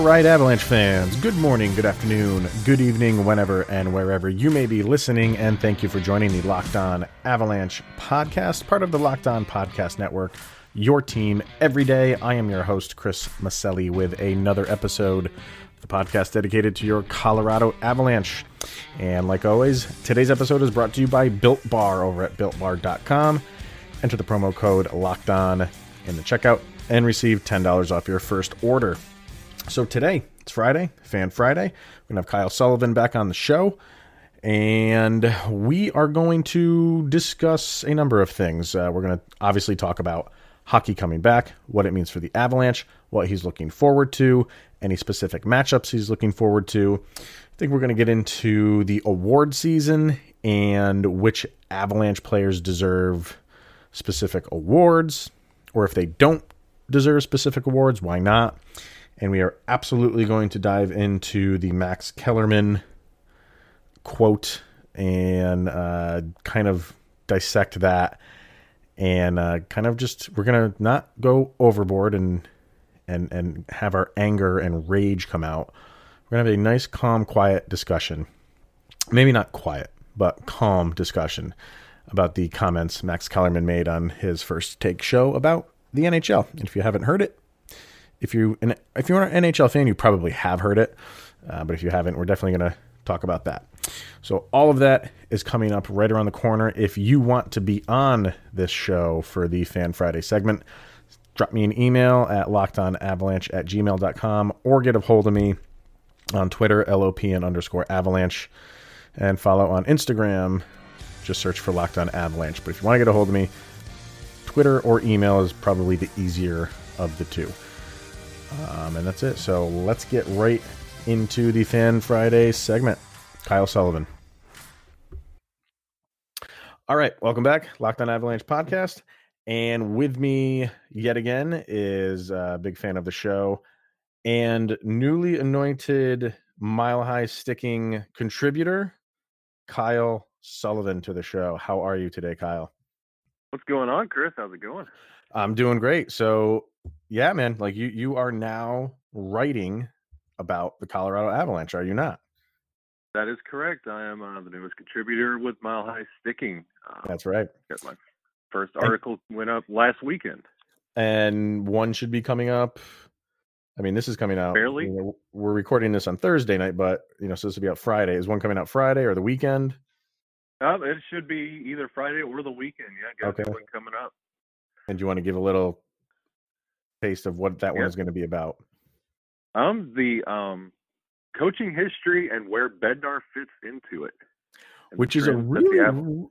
All right, Avalanche fans, good morning, good afternoon, good evening, whenever and wherever you may be listening, and thank you for joining the Locked On Avalanche podcast, part of the Locked On Podcast Network, your team every day. I am your host, Chris Maselli, with another episode of the podcast dedicated to your Colorado Avalanche. And like always, today's episode is brought to you by Built Bar over at builtbar.com. Enter the promo code Locked On in the checkout and receive $10 off your first order. So today, it's Friday, Fan Friday. We're going to have Kyle Sullivan back on the show. And we are going to discuss a number of things. Uh, we're going to obviously talk about hockey coming back, what it means for the Avalanche, what he's looking forward to, any specific matchups he's looking forward to. I think we're going to get into the award season and which Avalanche players deserve specific awards, or if they don't deserve specific awards, why not? And we are absolutely going to dive into the Max Kellerman quote and uh, kind of dissect that and uh, kind of just we're gonna not go overboard and and and have our anger and rage come out. We're gonna have a nice, calm, quiet discussion. Maybe not quiet, but calm discussion about the comments Max Kellerman made on his first take show about the NHL. And if you haven't heard it, if you if you're an NHL fan, you probably have heard it, uh, but if you haven't, we're definitely going to talk about that. So all of that is coming up right around the corner. If you want to be on this show for the Fan Friday segment, drop me an email at lockedonavalanche at gmail.com or get a hold of me on Twitter, LOPN underscore avalanche, and follow on Instagram. Just search for Locked On Avalanche. But if you want to get a hold of me, Twitter or email is probably the easier of the two. Um, and that's it. So let's get right into the Fan Friday segment. Kyle Sullivan. All right, welcome back, Locked On Avalanche podcast. And with me yet again is a big fan of the show and newly anointed mile high sticking contributor, Kyle Sullivan, to the show. How are you today, Kyle? What's going on, Chris? How's it going? I'm doing great. So yeah, man, like you you are now writing about the Colorado Avalanche, are you not? That is correct. I am uh, the newest contributor with Mile High Sticking. Um, That's right. Got My first article and, went up last weekend, and one should be coming up. I mean, this is coming out. Barely. You know, we're recording this on Thursday night, but you know, so this will be out Friday. Is one coming out Friday or the weekend? Uh, it should be either Friday or the weekend. Yeah, got okay. one coming up. And do you want to give a little taste of what that one is going to be about? Um, the um, coaching history and where Bednar fits into it, which is a really,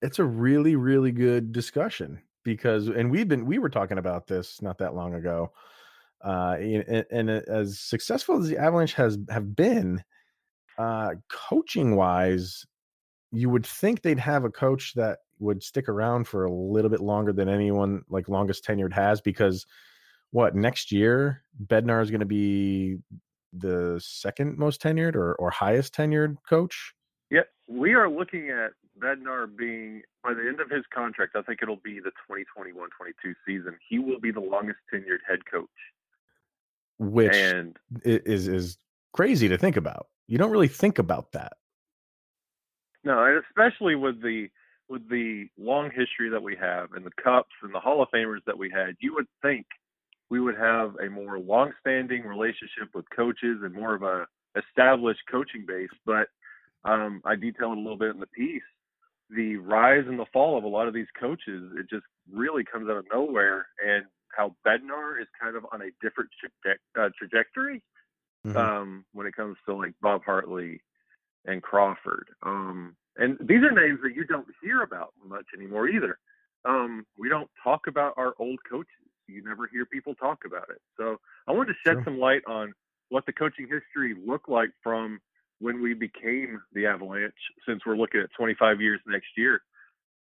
it's a really really good discussion because, and we've been we were talking about this not that long ago, uh, and, and as successful as the Avalanche has have been, uh, coaching wise, you would think they'd have a coach that would stick around for a little bit longer than anyone like longest tenured has because what next year Bednar is going to be the second most tenured or, or highest tenured coach? Yeah, we are looking at Bednar being by the end of his contract. I think it'll be the 2021-22 season. He will be the longest tenured head coach, which and is is crazy to think about. You don't really think about that. No, and especially with the with the long history that we have and the cups and the Hall of Famers that we had, you would think we would have a more long-standing relationship with coaches and more of a established coaching base. But um, I it a little bit in the piece the rise and the fall of a lot of these coaches. It just really comes out of nowhere, and how Bednar is kind of on a different traje- uh, trajectory mm-hmm. um, when it comes to like Bob Hartley and Crawford. Um, and these are names that you don't hear about much anymore either. Um, we don't talk about our old coaches you never hear people talk about it. So I wanted to shed Sure. some light on what the coaching history looked like from when we became the Avalanche, since we're looking at 25 years next year.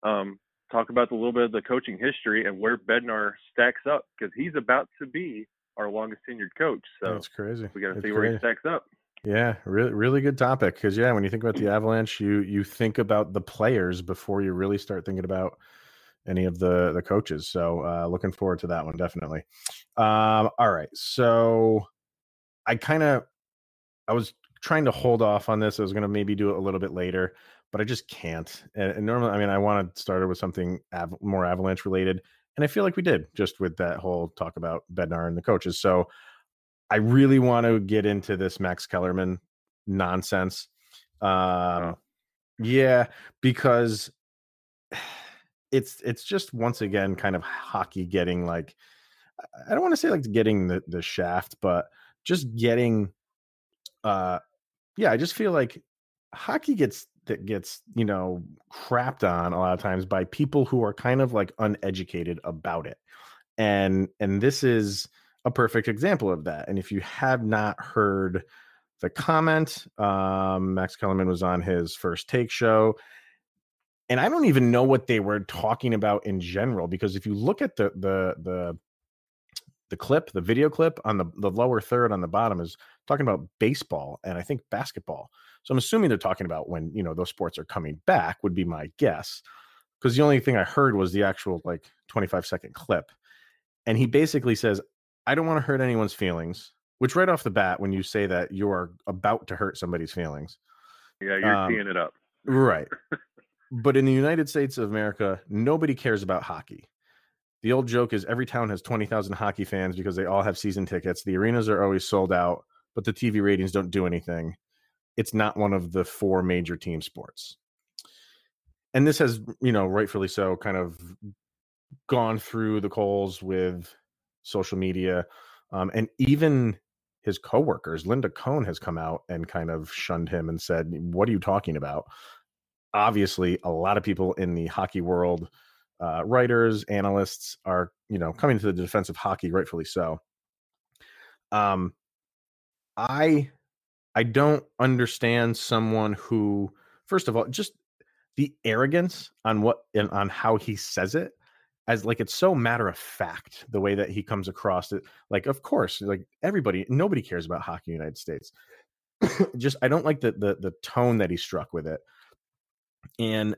Um, talk about a little bit of the coaching history and where Bednar stacks up because he's about to be our longest tenured coach. So That's crazy. we got to see where he stacks up. Yeah, really, really good topic. Because yeah, when you think about the Avalanche, you you think about the players before you really start thinking about any of the the coaches. So uh, looking forward to that one definitely. Um, all right, so I kind of I was trying to hold off on this. I was going to maybe do it a little bit later, but I just can't. And, and normally, I mean, I want to start it with something av- more Avalanche related, and I feel like we did just with that whole talk about Bednar and the coaches. So I really want to get into this Max Kellerman nonsense. Um, Oh. Yeah, because it's it's just once again kind of hockey getting like I don't want to say like getting the the shaft, but just getting uh yeah, I just feel like hockey gets that gets, you know, crapped on a lot of times by people who are kind of like uneducated about it. And and this is a perfect example of that. And if you have not heard the comment, um Max Kellerman was on his first take show and I don't even know what they were talking about in general because if you look at the the the the clip, the video clip on the the lower third on the bottom is talking about baseball and I think basketball. So I'm assuming they're talking about when, you know, those sports are coming back would be my guess. Because the only thing I heard was the actual like 25 second clip. And he basically says, I don't want to hurt anyone's feelings, which right off the bat, when you say that you are about to hurt somebody's feelings, Yeah, you're Um, teeing it up. Right. But in the United States of America, nobody cares about hockey. The old joke is every town has 20,000 hockey fans because they all have season tickets. The arenas are always sold out, but the TV ratings don't do anything. It's not one of the four major team sports. And this has, you know, rightfully so, kind of gone through the coals with social media. Um, and even his coworkers, Linda Cohn has come out and kind of shunned him and said, What are you talking about? Obviously a lot of people in the hockey world uh, writers analysts are you know coming to the defense of hockey rightfully so. Um i i don't understand someone who first of all just the arrogance on what and on how he says it as like it's so matter of fact the way that he comes across it like of course like everybody nobody cares about hockey in the united states. Just i don't like the the the tone that he struck with it and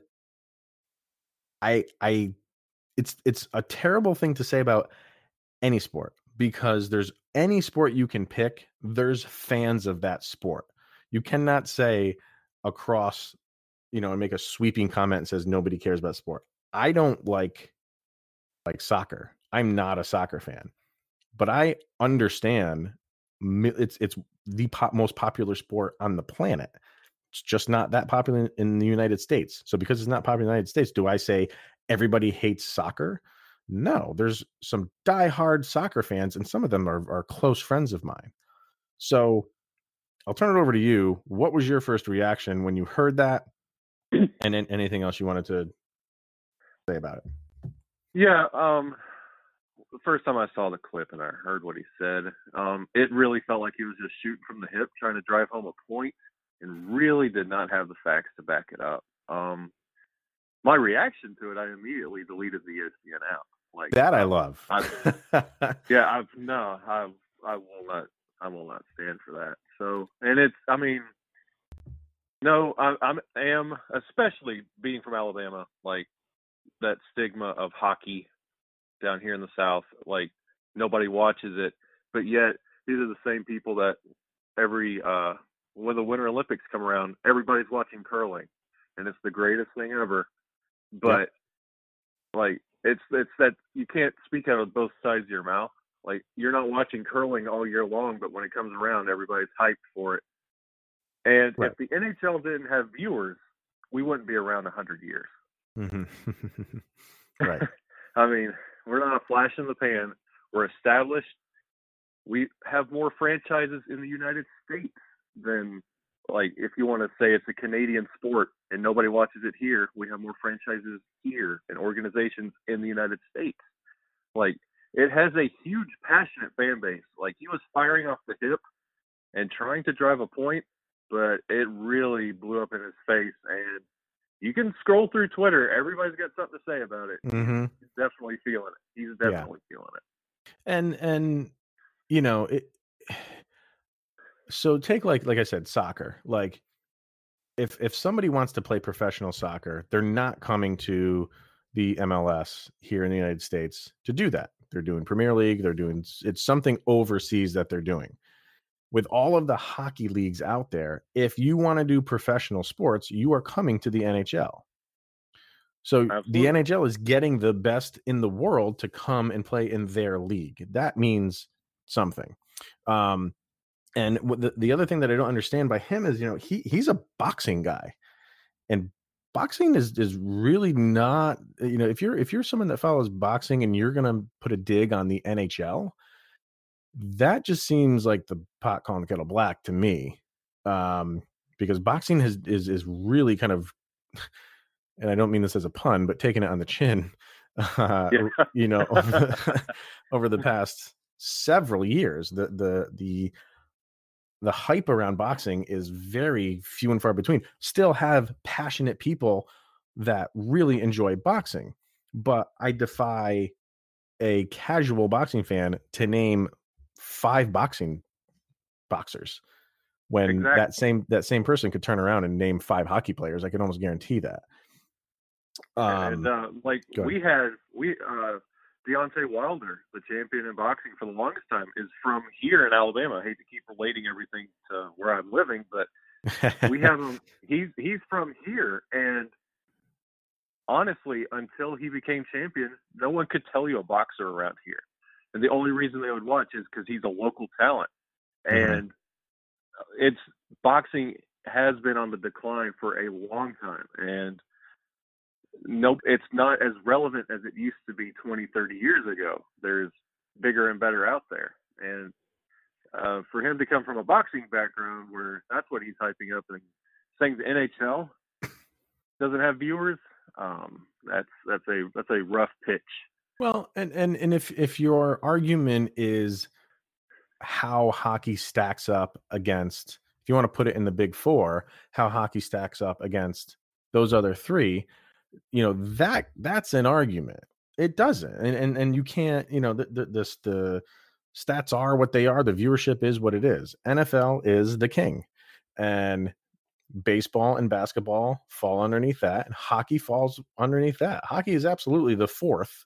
i i it's it's a terrible thing to say about any sport because there's any sport you can pick there's fans of that sport. You cannot say across you know and make a sweeping comment and says nobody cares about sport. I don't like like soccer. I'm not a soccer fan but i understand it's it's the pop, most popular sport on the planet it's just not that popular in the United States. So because it's not popular in the United States, do I say everybody hates soccer? No, there's some diehard soccer fans, and some of them are, are close friends of mine. So I'll turn it over to you. What was your first reaction when you heard that? And then anything else you wanted to say about it? Yeah, um, the first time I saw the clip and I heard what he said, um, it really felt like he was just shooting from the hip, trying to drive home a point, and really did not have the facts to back it up. Um, my reaction to it, I immediately deleted the ESPN app. Like That I love. yeah, I've no, I I will not, I will not stand for that. So, and it's, I mean, no, I, I'm am especially being from Alabama, like that stigma of hockey down here in the South, like nobody watches it, but yet these are the same people that every uh when the Winter Olympics come around, everybody's watching curling, and it's the greatest thing ever. But like it's it's that you can't speak out of both sides of your mouth. Like you're not watching curling all year long, but when it comes around, everybody's hyped for it. And Right. if the NHL didn't have viewers, we wouldn't be around a hundred years. Mhm. right. I mean, we're not a flash in the pan. We're established. We have more franchises in the United States than like if you want to say it's a Canadian sport and nobody watches it here, we have more franchises here and organizations in the United States. Like it has a huge passionate fan base. Like he was firing off the hip and trying to drive a point, but it really blew up in his face. And you can scroll through Twitter; everybody's got something to say about it. Mm-hmm. He's definitely feeling it. He's definitely yeah. feeling it. And and you know it. So take like like I said, soccer. Like if if somebody wants to play professional soccer, they're not coming to the MLS here in the United States to do that. They're doing Premier League, they're doing it's something overseas that they're doing. With all of the hockey leagues out there, if you want to do professional sports, you are coming to the NHL. So Absolutely. the NHL is getting the best in the world to come and play in their league. That means something. Um, and the, the other thing that I don't understand by him is, you know, he he's a boxing guy, and boxing is is really not, you know, if you're if you're someone that follows boxing and you're gonna put a dig on the NHL, that just seems like the pot calling the kettle black to me, um, because boxing has is is really kind of, and I don't mean this as a pun, but taking it on the chin, uh, yeah. you know, over the, over the past several years, the the the the hype around boxing is very few and far between. Still have passionate people that really enjoy boxing, but I defy a casual boxing fan to name five boxing boxers when exactly. that same that same person could turn around and name five hockey players. I can almost guarantee that. Um, and uh, like we had we uh Deontay Wilder, the champion in boxing for the longest time, is from here in Alabama. I hate to keep relating everything to where I'm living, but we have him. He's he's from here, and honestly, until he became champion, no one could tell you a boxer around here. And the only reason they would watch is because he's a local talent, mm-hmm. and it's boxing has been on the decline for a long time, and nope, it's not as relevant as it used to be 20, 30 years ago. There's bigger and better out there. And uh, for him to come from a boxing background where that's what he's hyping up and saying the NHL doesn't have viewers, um, that's that's a that's a rough pitch. Well, and and and if if your argument is how hockey stacks up against if you want to put it in the big 4, how hockey stacks up against those other 3, you know that that's an argument. It doesn't and and, and you can't you know the, the this the stats are what they are the viewership is what it is. Nfl is the king and baseball and basketball fall underneath that and hockey falls underneath that. Hockey is absolutely the fourth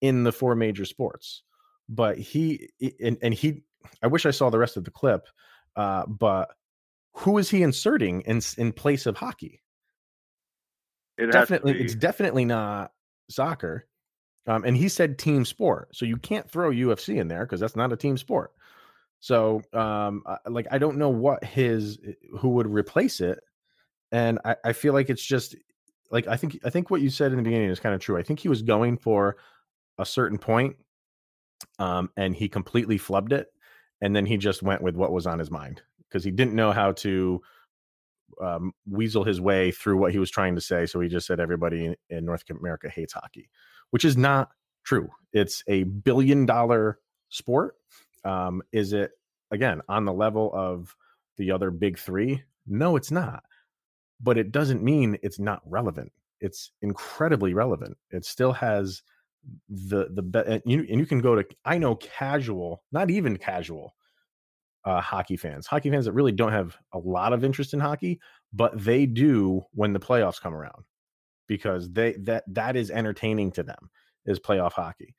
in the four major sports but he and, and he i wish i saw the rest of the clip uh, but who is he inserting in in place of hockey it definitely, it's definitely not soccer. Um, and he said team sport, so you can't throw UFC in there because that's not a team sport. So, um, like, I don't know what his eh, who would replace it, and I, I feel like it's just like I think I think what you said in the beginning is kind of true. I think he was going for a certain point, um, and he completely flubbed it, and then he just went with what was on his mind because he didn't know how to um, weasel his way through what he was trying to say. So he just said everybody in North America hates hockey, which is not true. It's a billion dollar sport. Um, is it again on the level of the other big three? No, it's not. But it doesn't mean it's not relevant. It's incredibly relevant. It still has the the be- and you and you can go to I know casual, not even casual uh, hockey fans, hockey fans that really don't have a lot of interest in hockey, but they do when the playoffs come around because they that that is entertaining to them is playoff hockey.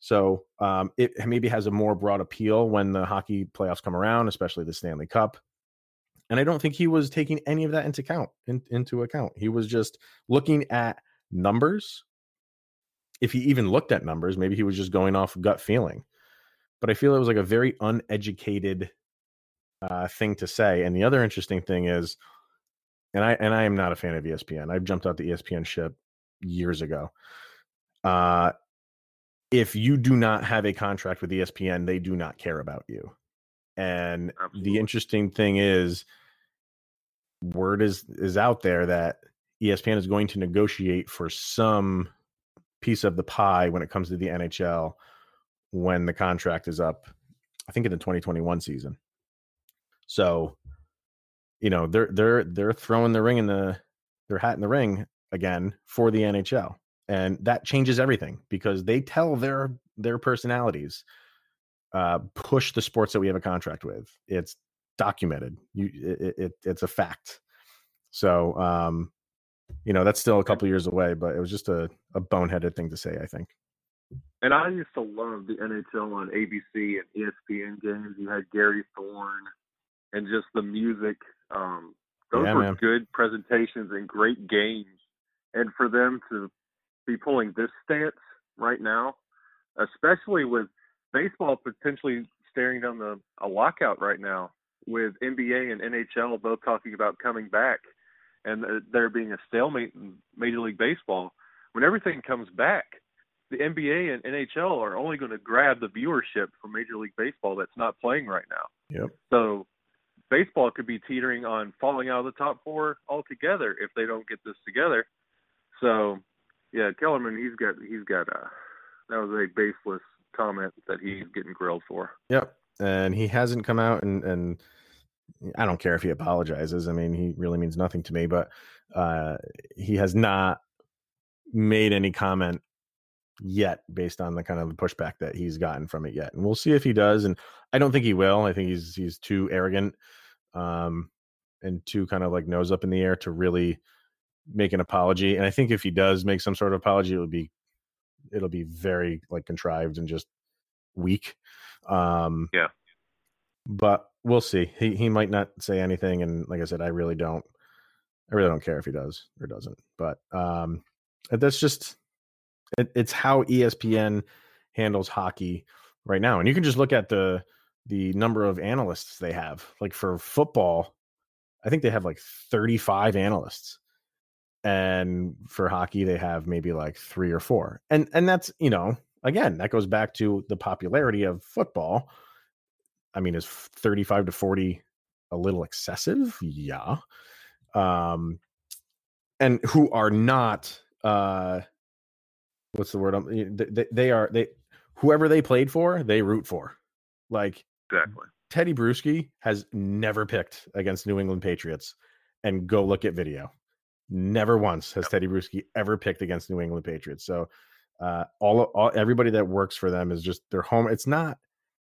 So um, it maybe has a more broad appeal when the hockey playoffs come around, especially the Stanley Cup. And I don't think he was taking any of that into account. In, into account, he was just looking at numbers. If he even looked at numbers, maybe he was just going off gut feeling but I feel it was like a very uneducated uh, thing to say. And the other interesting thing is, and I and I am not a fan of ESPN. I've jumped out the ESPN ship years ago. Uh, if you do not have a contract with ESPN, they do not care about you. And Absolutely. the interesting thing is, word is is out there that ESPN is going to negotiate for some piece of the pie when it comes to the NHL when the contract is up. I think in the 2021 season. So, you know, they're they're they're throwing the ring in the their hat in the ring again for the NHL. And that changes everything because they tell their their personalities uh, push the sports that we have a contract with. It's documented. You, it, it, it's a fact. So, um, you know, that's still a couple years away, but it was just a, a boneheaded thing to say, I think. And I used to love the NHL on ABC and ESPN games. You had Gary Thorne and just the music. Um, those Yeah, were man. good presentations and great games. And for them to be pulling this stance right now, especially with baseball potentially staring down the a lockout right now, with NBA and NHL both talking about coming back, and uh, there being a stalemate in Major League Baseball. When everything comes back, the NBA and NHL are only going to grab the viewership from Major League Baseball that's not playing right now. Yep. So baseball could be teetering on falling out of the top four altogether if they don't get this together. So yeah, Kellerman, he's got he's got a that was a baseless comment that he's getting grilled for. Yep. And he hasn't come out and and I don't care if he apologizes. I mean, he really means nothing to me, but uh he has not made any comment yet based on the kind of pushback that he's gotten from it yet. And we'll see if he does and I don't think he will. I think he's he's too arrogant um and too kind of like nose up in the air to really make an apology. And I think if he does make some sort of apology, it'll be it'll be very like contrived and just weak. Um Yeah. But we'll see. He he might not say anything and like I said I really don't I really don't care if he does or doesn't. But um that's just it, it's how ESPN handles hockey right now. And you can just look at the the number of analysts they have. Like for football, I think they have like 35 analysts. And for hockey, they have maybe like three or four. And and that's, you know, again, that goes back to the popularity of football. I mean, is 35 to 40 a little excessive? Yeah. Um and who are not uh what's the word y- they, they- are they whoever they played for they root for. Like Exactly. teddy bruschi has never picked against new england patriots and go look at video. Never once has teddy bruschi ever picked against new england patriots. So uh all, all everybody that works for them is just their home it's not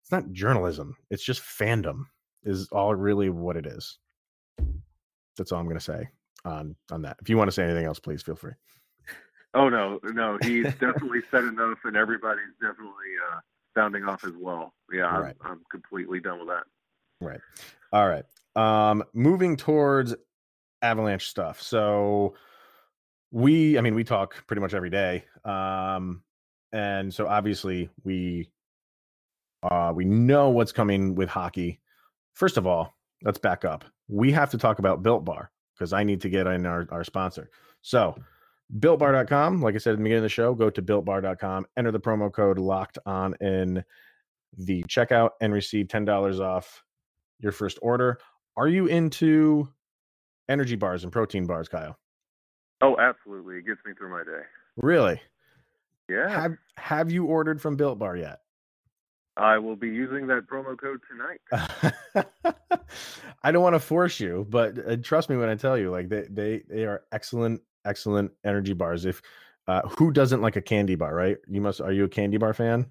it's not journalism it's just fandom is all really what it is. That's all i'm going to say on on that. If you want to say anything else please feel free Oh no, no, he's definitely said enough, and everybody's definitely uh, sounding off as well. Yeah, I'm, I'm completely done with that. Right. All right. Um, moving towards avalanche stuff. So we, I mean, we talk pretty much every day. Um, and so obviously we uh we know what's coming with hockey. First of all, let's back up. We have to talk about Built Bar because I need to get in our, our sponsor. So builtbar.com, like I said at the beginning of the show, go to builtbar.com, enter the promo code locked on in the checkout and receive $10 off your first order. Are you into energy bars and protein bars, Kyle? Oh, absolutely, it gets me through my day. Really? Yeah, Have have you ordered from Built Bar yet? I will be using that promo code tonight. I don't want to force you, but uh, trust me when I tell you, like they they they are excellent, excellent energy bars. If uh, who doesn't like a candy bar, right? You must. Are you a candy bar fan?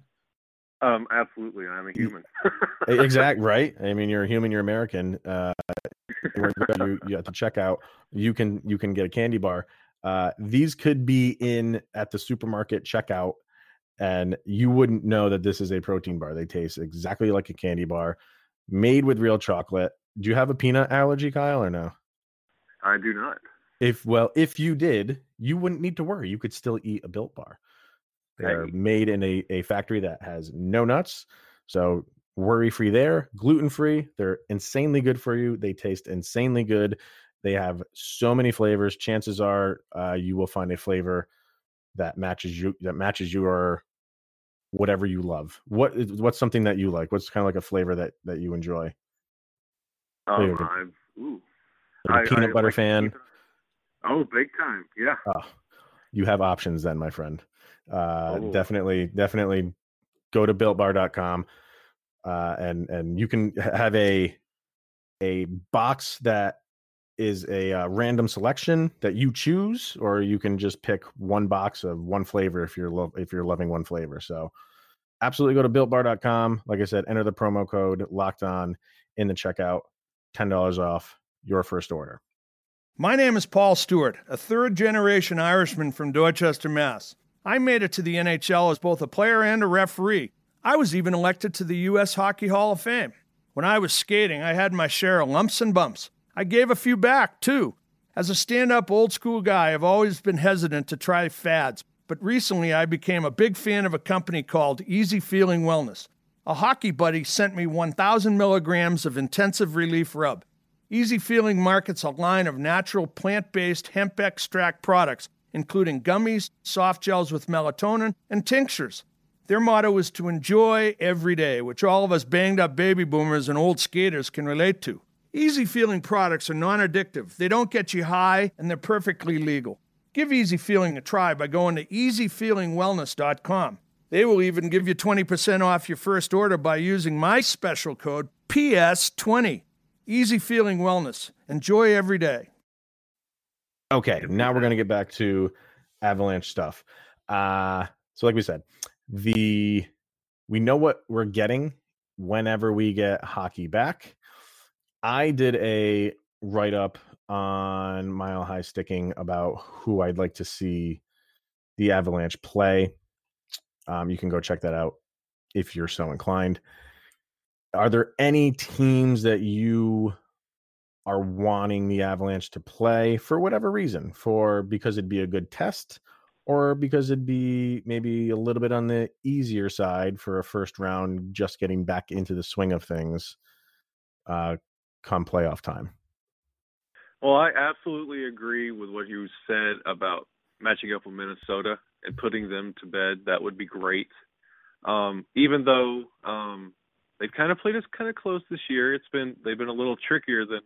Um, absolutely, I'm a human. exact right. I mean, you're a human. You're American. Uh, you you at the checkout, you can you can get a candy bar. Uh, these could be in at the supermarket checkout, and you wouldn't know that this is a protein bar. They taste exactly like a candy bar, made with real chocolate. Do you have a peanut allergy, Kyle, or no? I do not. If well, if you did, you wouldn't need to worry. You could still eat a built bar. They're Hey. made in a, a factory that has no nuts. So worry free there, gluten free. They're insanely good for you. They taste insanely good. They have so many flavors. Chances are uh, you will find a flavor that matches you that matches your whatever you love. What what's something that you like? What's kind of like a flavor that that you enjoy? Um. I've ooh, Like I- peanut I butter like fan? peanut- Oh, big time! Yeah. Oh, you have options then, my friend. Uh, Oh. Definitely, definitely go to builtbar.com uh, and and you can have a a box that is a uh, random selection that you choose, or you can just pick one box of one flavor if you're lo- if you're loving one flavor. So absolutely go to builtbar.com. Like I said, enter the promo code locked on in the checkout, $10 off your first order. My name is Paul Stewart, a third generation Irishman from Dorchester, Mass. I made it to the NHL as both a player and a referee. I was even elected to the U.S. Hockey Hall of Fame. When I was skating, I had my share of lumps and bumps. I gave a few back, too. As a stand up old school guy, I've always been hesitant to try fads, but recently I became a big fan of a company called Easy Feeling Wellness. A hockey buddy sent me 1,000 milligrams of intensive relief rub. Easy Feeling markets a line of natural plant based hemp extract products, including gummies, soft gels with melatonin, and tinctures. Their motto is to enjoy every day, which all of us banged up baby boomers and old skaters can relate to. Easy Feeling products are non addictive, they don't get you high, and they're perfectly legal. Give Easy Feeling a try by going to easyfeelingwellness.com. They will even give you 20% off your first order by using my special code PS20. Easy Feeling Wellness. Enjoy every day. Okay, now we're going to get back to Avalanche stuff. Uh, so, like we said, the we know what we're getting whenever we get hockey back. I did a write up on Mile High Sticking about who I'd like to see the Avalanche play. Um, you can go check that out if you're so inclined. Are there any teams that you are wanting the Avalanche to play for whatever reason? For because it'd be a good test, or because it'd be maybe a little bit on the easier side for a first round, just getting back into the swing of things uh, come playoff time. Well, I absolutely agree with what you said about matching up with Minnesota and putting them to bed. That would be great. Um, even though um, they've kind of played us kind of close this year, it's been they've been a little trickier than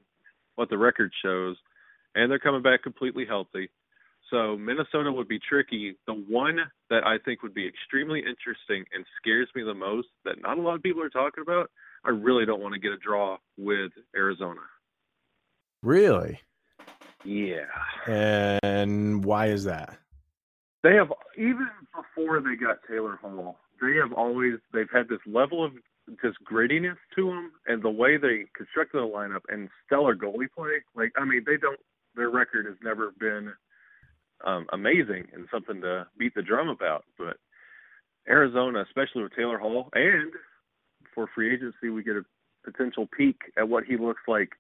what the record shows, and they're coming back completely healthy. So Minnesota would be tricky. The one that I think would be extremely interesting and scares me the most that not a lot of people are talking about. I really don't want to get a draw with Arizona. Really? Yeah. And why is that? They have even before they got Taylor Hall, they have always they've had this level of just grittiness to them, and the way they constructed the lineup and stellar goalie play. Like I mean, they don't. Their record has never been um, amazing and something to beat the drum about. But Arizona, especially with Taylor Hall, and for free agency, we get a potential peek at what he looks like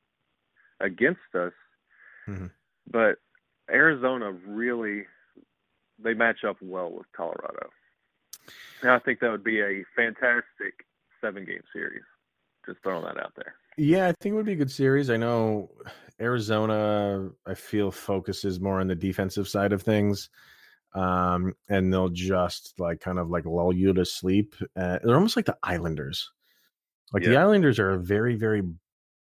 against us. Mm-hmm. But Arizona really they match up well with Colorado. And I think that would be a fantastic seven game series. Just throwing that out there. Yeah, I think it would be a good series. I know Arizona, I feel focuses more on the defensive side of things. Um, and they'll just like kind of like lull you to sleep. Uh, they're almost like the Islanders. Like yeah. the Islanders are a very, very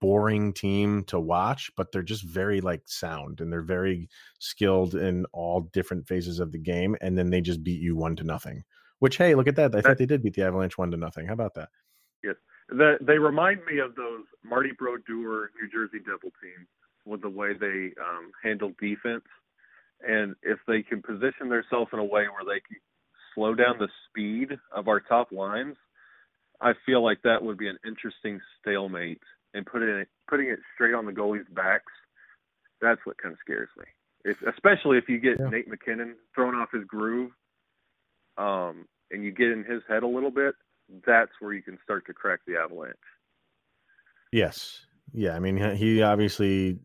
boring team to watch, but they're just very like sound and they're very skilled in all different phases of the game. And then they just beat you one to nothing. Which hey, look at that! I thought they did beat the Avalanche one to nothing. How about that? Yes, the, they remind me of those Marty Brodeur New Jersey Devil teams with the way they um, handle defense, and if they can position themselves in a way where they can slow down the speed of our top lines, I feel like that would be an interesting stalemate and putting it putting it straight on the goalies' backs, that's what kind of scares me. If, especially if you get yeah. Nate MacKinnon thrown off his groove, um, and you get in his head a little bit, that's where you can start to crack the avalanche. Yes, yeah. I mean, he obviously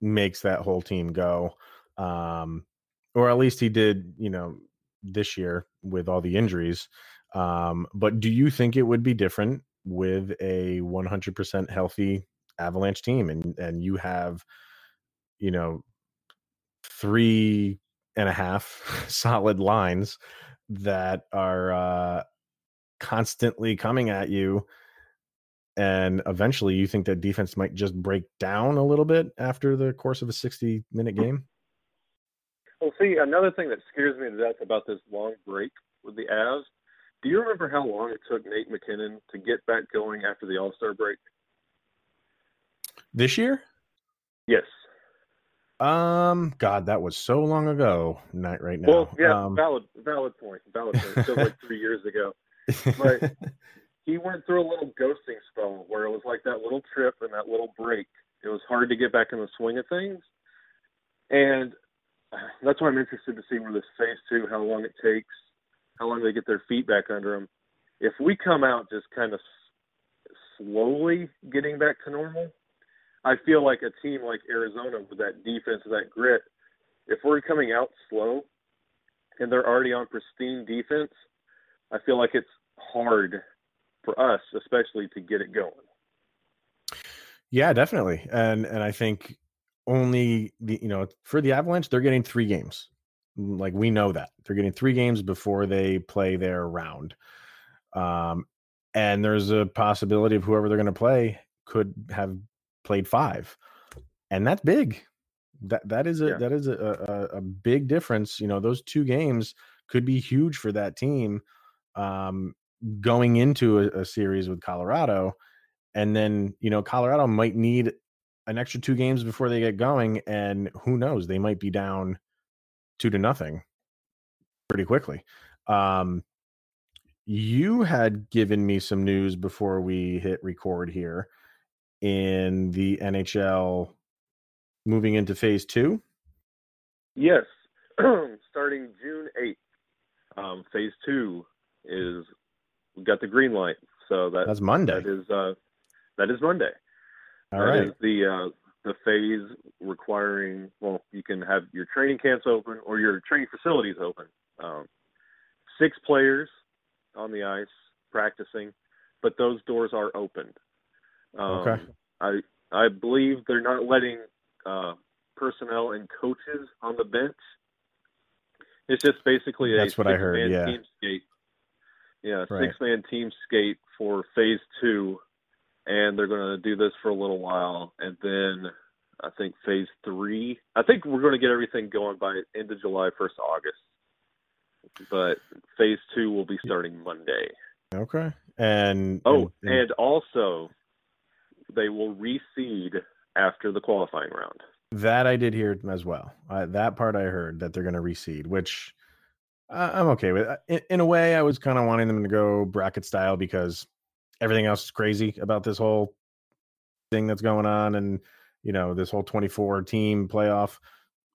makes that whole team go, um, or at least he did. You know, this year with all the injuries. Um, but do you think it would be different with a 100% healthy Avalanche team, and and you have, you know, three and a half solid lines that are uh, constantly coming at you, and eventually you think that defense might just break down a little bit after the course of a 60 minute mm. game. Well, see, another thing that scares me to death about this long break with the Avs Do you remember how long it took Nate MacKinnon to get back going after the All Star break? This year? Yes. Um, God, that was so long ago. Not right now. Well, yeah, um, valid, valid point. Valid point. Still like three years ago. But he went through a little ghosting spell where it was like that little trip and that little break. It was hard to get back in the swing of things, and that's why I'm interested to see where this phase two, how long it takes, how long they get their feet back under them. If we come out just kind of slowly getting back to normal, I feel like a team like Arizona with that defense, that grit, if we're coming out slow and they're already on pristine defense, I feel like it's hard for us, especially to get it going. Yeah, definitely. And and I think only the you know for the Avalanche they're getting 3 games. Like we know that. They're getting 3 games before they play their round. Um and there's a possibility of whoever they're going to play could have played 5. And that's big. That that is a Yeah. that is a, a a big difference, you know, those two games could be huge for that team um going into a, a series with Colorado and then you know Colorado might need an extra two games before they get going, and who knows, they might be down two to nothing pretty quickly. Um, you had given me some news before we hit record here in the NHL moving into phase two. Yes, starting June 8th, um, phase two is we got the green light. So that That's Monday. that is uh, that is Monday. All That right. is the uh, the phase requiring well, you can have your training camps open or your training facilities open. Um, six players on the ice practicing, but those doors are open. Um, Okay. I I believe they're not letting uh, personnel and coaches on the bench. It's just basically a That's what I heard, six-man yeah. team skate. Yeah, Right. six man team skate for phase two, and they're going to do this for a little while, and then I think phase three. I think we're going to get everything going by end of July, first August. But phase two will be starting Monday. Okay. And Oh, and- and also they will reseed after the qualifying round. That I did hear as well. Uh, that part I heard that they're going to reseed, which uh, I'm okay with. In, in a way, I was kind of wanting them to go bracket style because everything else is crazy about this whole thing that's going on, and you know this whole 24 team playoff.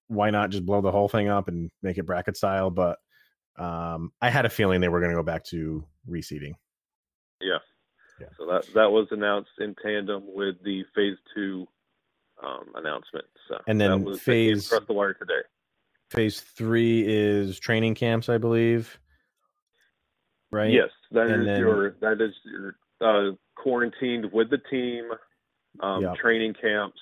Why not just blow the whole thing up and make it bracket style? But um, I had a feeling they were going to go back to reseeding. Yeah. So that that was announced in tandem with the phase two um, announcement. So And then that was phase- across the wire today. Phase three is training camps, I believe. Right. Yes, that is then- your that is your uh, quarantined with the team, um, Yep. training camps,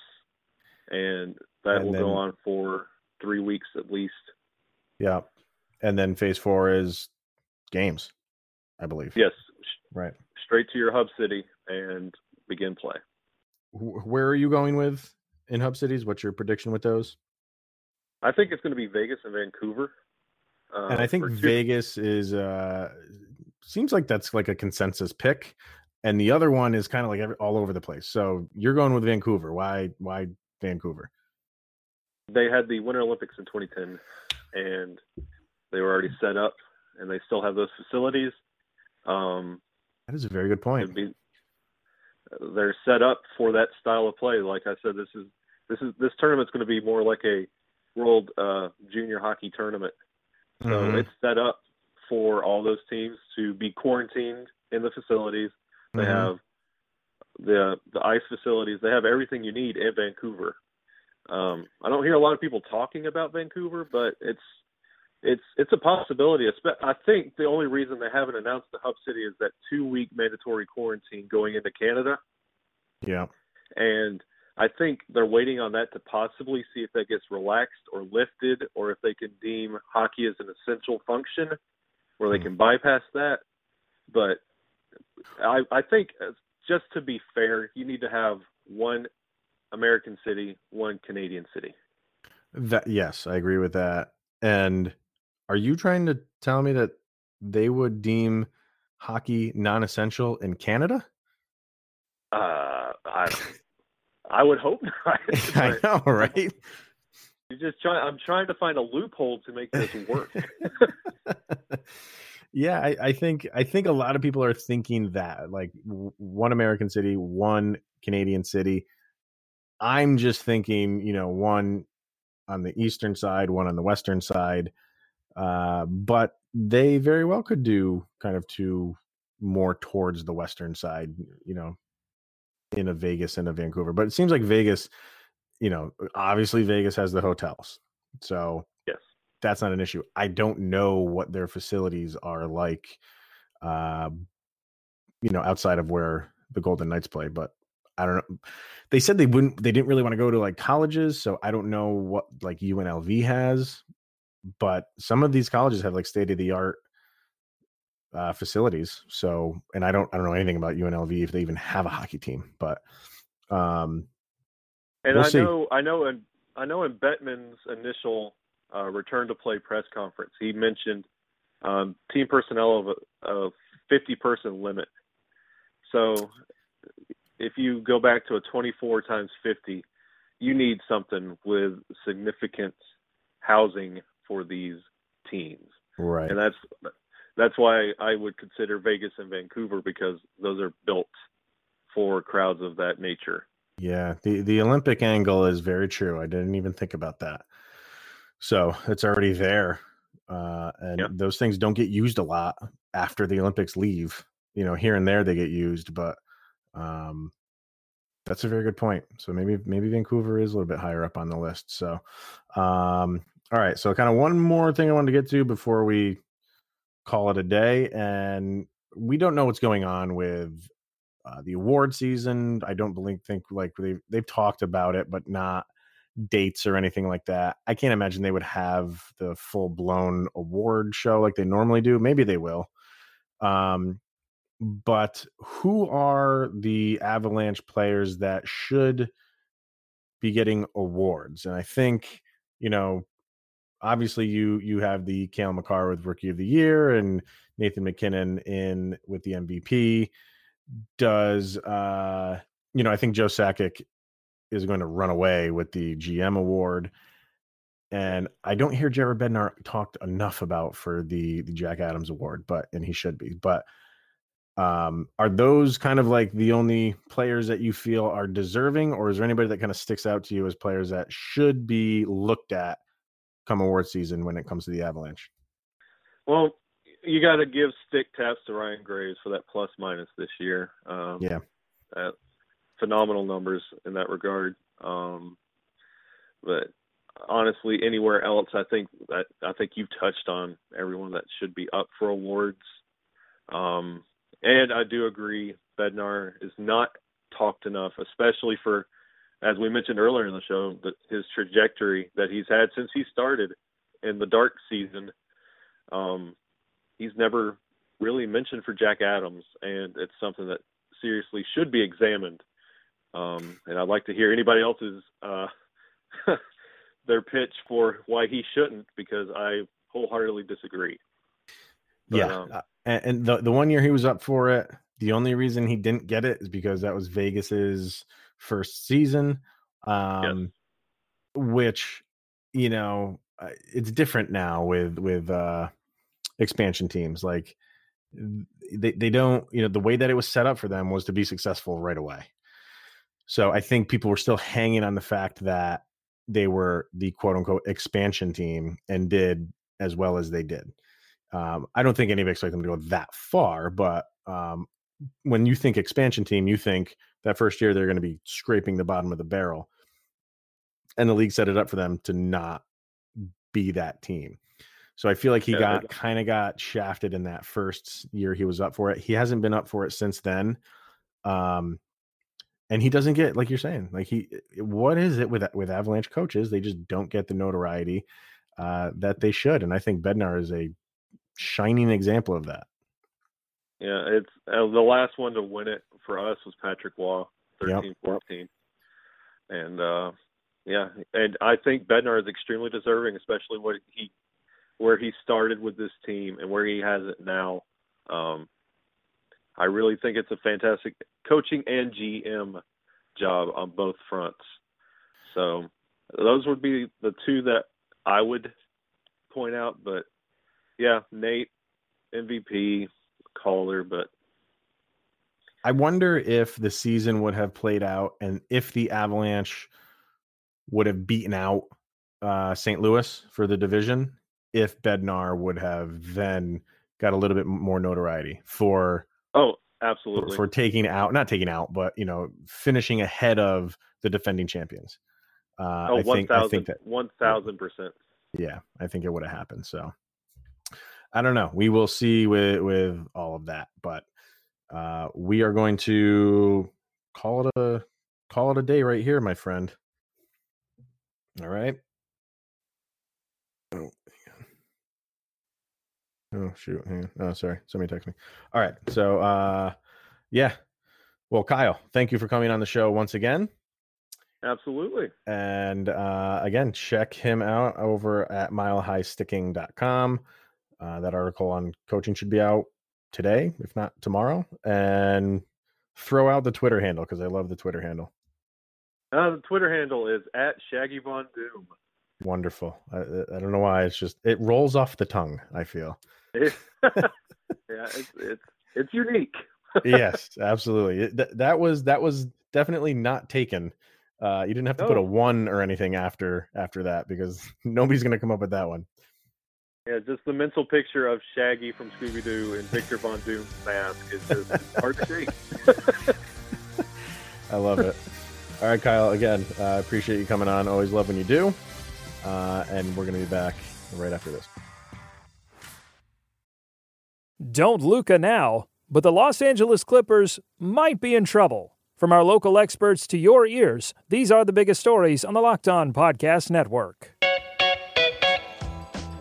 and that And will then- go on for three weeks at least. Yeah. And then phase four is games, I believe. Yes, Right. Straight to your hub city and begin play. Where are you going with in hub cities? What's your prediction with those? I think it's going to be Vegas and Vancouver. Uh, and I think two- Vegas is uh seems like that's like a consensus pick. And the other one is kind of like every, all over the place. So you're going with Vancouver. Why why Vancouver? they had the Winter Olympics in 2010, and they were already set up, and they still have those facilities. Um, That is a very good point. be, they're set up for that style of play. Like I said, this is this is this tournament's going to be more like a World uh, Junior Hockey tournament. So Mhm. it's set up for all those teams to be quarantined in the facilities. They Mhm. have the the ice facilities. They have everything you need in Vancouver. Um, I don't hear a lot of people talking about Vancouver, but it's it's it's a possibility. I think the only reason they haven't announced the hub city is that two week mandatory quarantine going into Canada, Yeah. and I think they're waiting on that to possibly see if that gets relaxed or lifted, or if they can deem hockey as an essential function, where they Hmm. can bypass that. But I, I think, uh, just to be fair, you need to have one American city, one Canadian city. That yes, I agree with that. And are you trying to tell me that they would deem hockey non-essential in Canada? Uh, I I would hope not. I know, right? You're just try. I'm trying to find a loophole to make this work. yeah, I, I, think I think a lot of people are thinking that like one American city, one Canadian city. I'm just thinking, you know, one on the eastern side, one on the western side. Uh, but they very well could do kind of two more towards the western side, you know, in a Vegas and a Vancouver. But it seems like Vegas you know, obviously Vegas has the hotels. So yes, that's not an issue. I don't know what their facilities are like, uh, you know, outside of where the Golden Knights play, but I don't know. They said they wouldn't, they didn't really want to go to like colleges. So I don't know what like UNLV has, but some of these colleges have like state of the art uh, facilities. So, and I don't, I don't know anything about UNLV if they even have a hockey team, but um, and we'll I see. know, I know, in I know in Bettman's initial uh, return to play press conference, he mentioned um, team personnel of a, a 50 person limit. So if you go back to a 24 times 50, you need something with significant housing for these teams. Right. And that's that's why I would consider Vegas and Vancouver because those are built for crowds of that nature. Yeah, the the Olympic angle is very true. I didn't even think about that. So it's already there, uh, and Yeah. those things don't get used a lot after the Olympics leave. You know, here and there they get used, but um, that's a very good point. So maybe maybe Vancouver is a little bit higher up on the list. So, um, all right. So kind of one more thing I wanted to get to before we call it a day, and we don't know what's going on with uh, the award season. I don't believe think like they've they've talked about it, but not dates or anything like that. I can't imagine they would have the full blown award show like they normally do. Maybe they will. Um, but who are the Avalanche players that should be getting awards? And I think you know, obviously you you have the Cale Makar with Rookie of the Year and Nathan MacKinnon in with the MVP does uh you know i think joe sakic is going to run away with the gm award and i don't hear jared bednar talked enough about for the the jack adams award but and he should be but um are those kind of like the only players that you feel are deserving or is there anybody that kind of sticks out to you as players that should be looked at come award season when it comes to the avalanche Well, you got to give stick taps to Ryan Graves for that plus minus this year. Um, yeah uh, phenomenal numbers in that regard. Um, but honestly, anywhere else, I think that I think you've touched on everyone that should be up for awards. Um, and I do agree, Bednar is not talked enough, especially for, as we mentioned earlier in the show, that his trajectory that he's had since he started in the dark season. Um, he's never really mentioned for Jack Adams, and it's something that seriously should be examined. Um, and I'd like to hear anybody else's uh, their pitch for why he shouldn't, because I wholeheartedly disagree. But, yeah, um, uh, and, and the the one year he was up for it, the only reason he didn't get it is because that was Vegas's first season, um, which you know it's different now with with uh, expansion teams. Like they they don't you know the way that it was set up for them was to be successful right away. So I think people were still hanging on the fact that they were the quote unquote expansion team and did as well as they did. Um, I don't think anybody expected them to go that far, but um, when you think expansion team, you think that first year they're going to be scraping the bottom of the barrel, and the league set it up for them to not be that team. So I feel like he got kind of got shafted in that first year he was up for it. He hasn't been up for it since then. Um, and he doesn't get like you're saying like he what is it with with avalanche coaches they just don't get the notoriety uh that they should and i think bednar is a shining example of that Yeah, it's uh, the last one to win it for us was Patrick Roy, Yep. 13 14. And uh yeah, and I think Bednar is extremely deserving, especially what he where he started with this team and where he has it now. Um I really think it's a fantastic coaching and GM job on both fronts. So those would be the two that I would point out. But yeah, Nate, MVP, Calder, but I wonder if the season would have played out and if the Avalanche would have beaten out uh, St. Louis for the division, if Bednar would have then got a little bit more notoriety for oh absolutely for, for taking out not taking out but you know finishing ahead of the defending champions. Uh, oh, I think 1, I think that one thousand percent. Yeah, I think it would have happened. So I don't know. We will see with with all of that, but uh, we are going to call it a call it a day right here, my friend. All right. Oh, oh shoot. Hang on. Oh, sorry. Somebody text me. All right. So uh yeah. Well, Kyle, thank you for coming on the show once again. Absolutely. And uh, again, check him out over at milehighsticking.com. Uh, that article on coaching should be out today, if not tomorrow. And throw out the Twitter handle because I love the Twitter handle. Uh, the Twitter handle is at Shaggy Von Doom. Wonderful. I, I don't know why. It's just, it rolls off the tongue, I feel. yeah, it's, it's, it's unique. yes, absolutely. It, that was, that was definitely not taken uh, you didn't have to put a one or anything after after that because nobody's going to come up with that one. Yeah, just the mental picture of Shaggy from Scooby Doo and Victor Von Doom's mask is just hard to shake. I love it. All right, Kyle. Again, I uh, appreciate you coming on. Always love when you do. Uh, and we're going to be back right after this. Don't Luca now, but the Los Angeles Clippers might be in trouble. From our local experts to your ears, these are the biggest stories on the Locked On Podcast Network.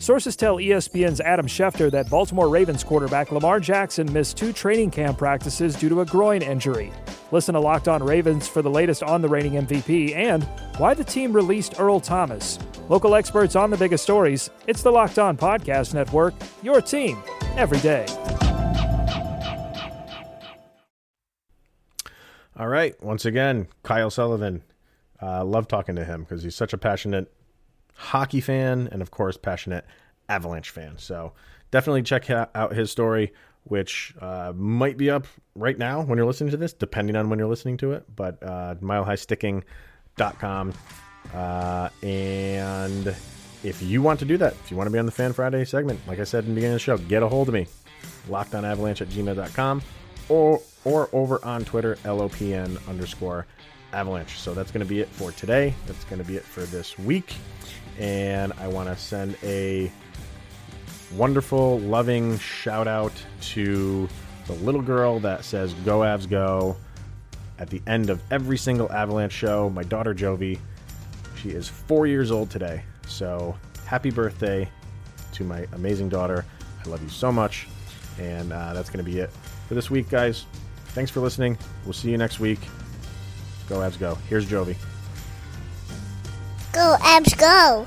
sources tell ESPN's Adam Schefter that Baltimore Ravens quarterback Lamar Jackson missed two training camp practices due to a groin injury. Listen to Locked On Ravens for the latest on the reigning MVP and why the team released Earl Thomas. Local experts on the biggest stories. It's the Locked On Podcast Network, your team every day. All right. Once again, Kyle Sullivan. Uh, love talking to him because he's such a passionate hockey fan and, of course, passionate Avalanche fan. So definitely check out his story, which uh, might be up right now when you're listening to this, depending on when you're listening to it. But uh, milehighsticking.com. Uh, and if you want to do that, if you want to be on the Fan Friday segment, like I said in the beginning of the show, get a hold of me. Lockedonavalanche at gmail.com or or over on Twitter, LOPN underscore avalanche. So that's going to be it for today. That's going to be it for this week. And I want to send a wonderful, loving shout out to the little girl that says Go Avs Go at the end of every single Avalanche show. My daughter Jovi. She is four years old today. So happy birthday to my amazing daughter. I love you so much. And uh, that's going to be it for this week, guys. Thanks for listening. We'll see you next week. Go Abs, go. Here's Jovi. Go Abs, go.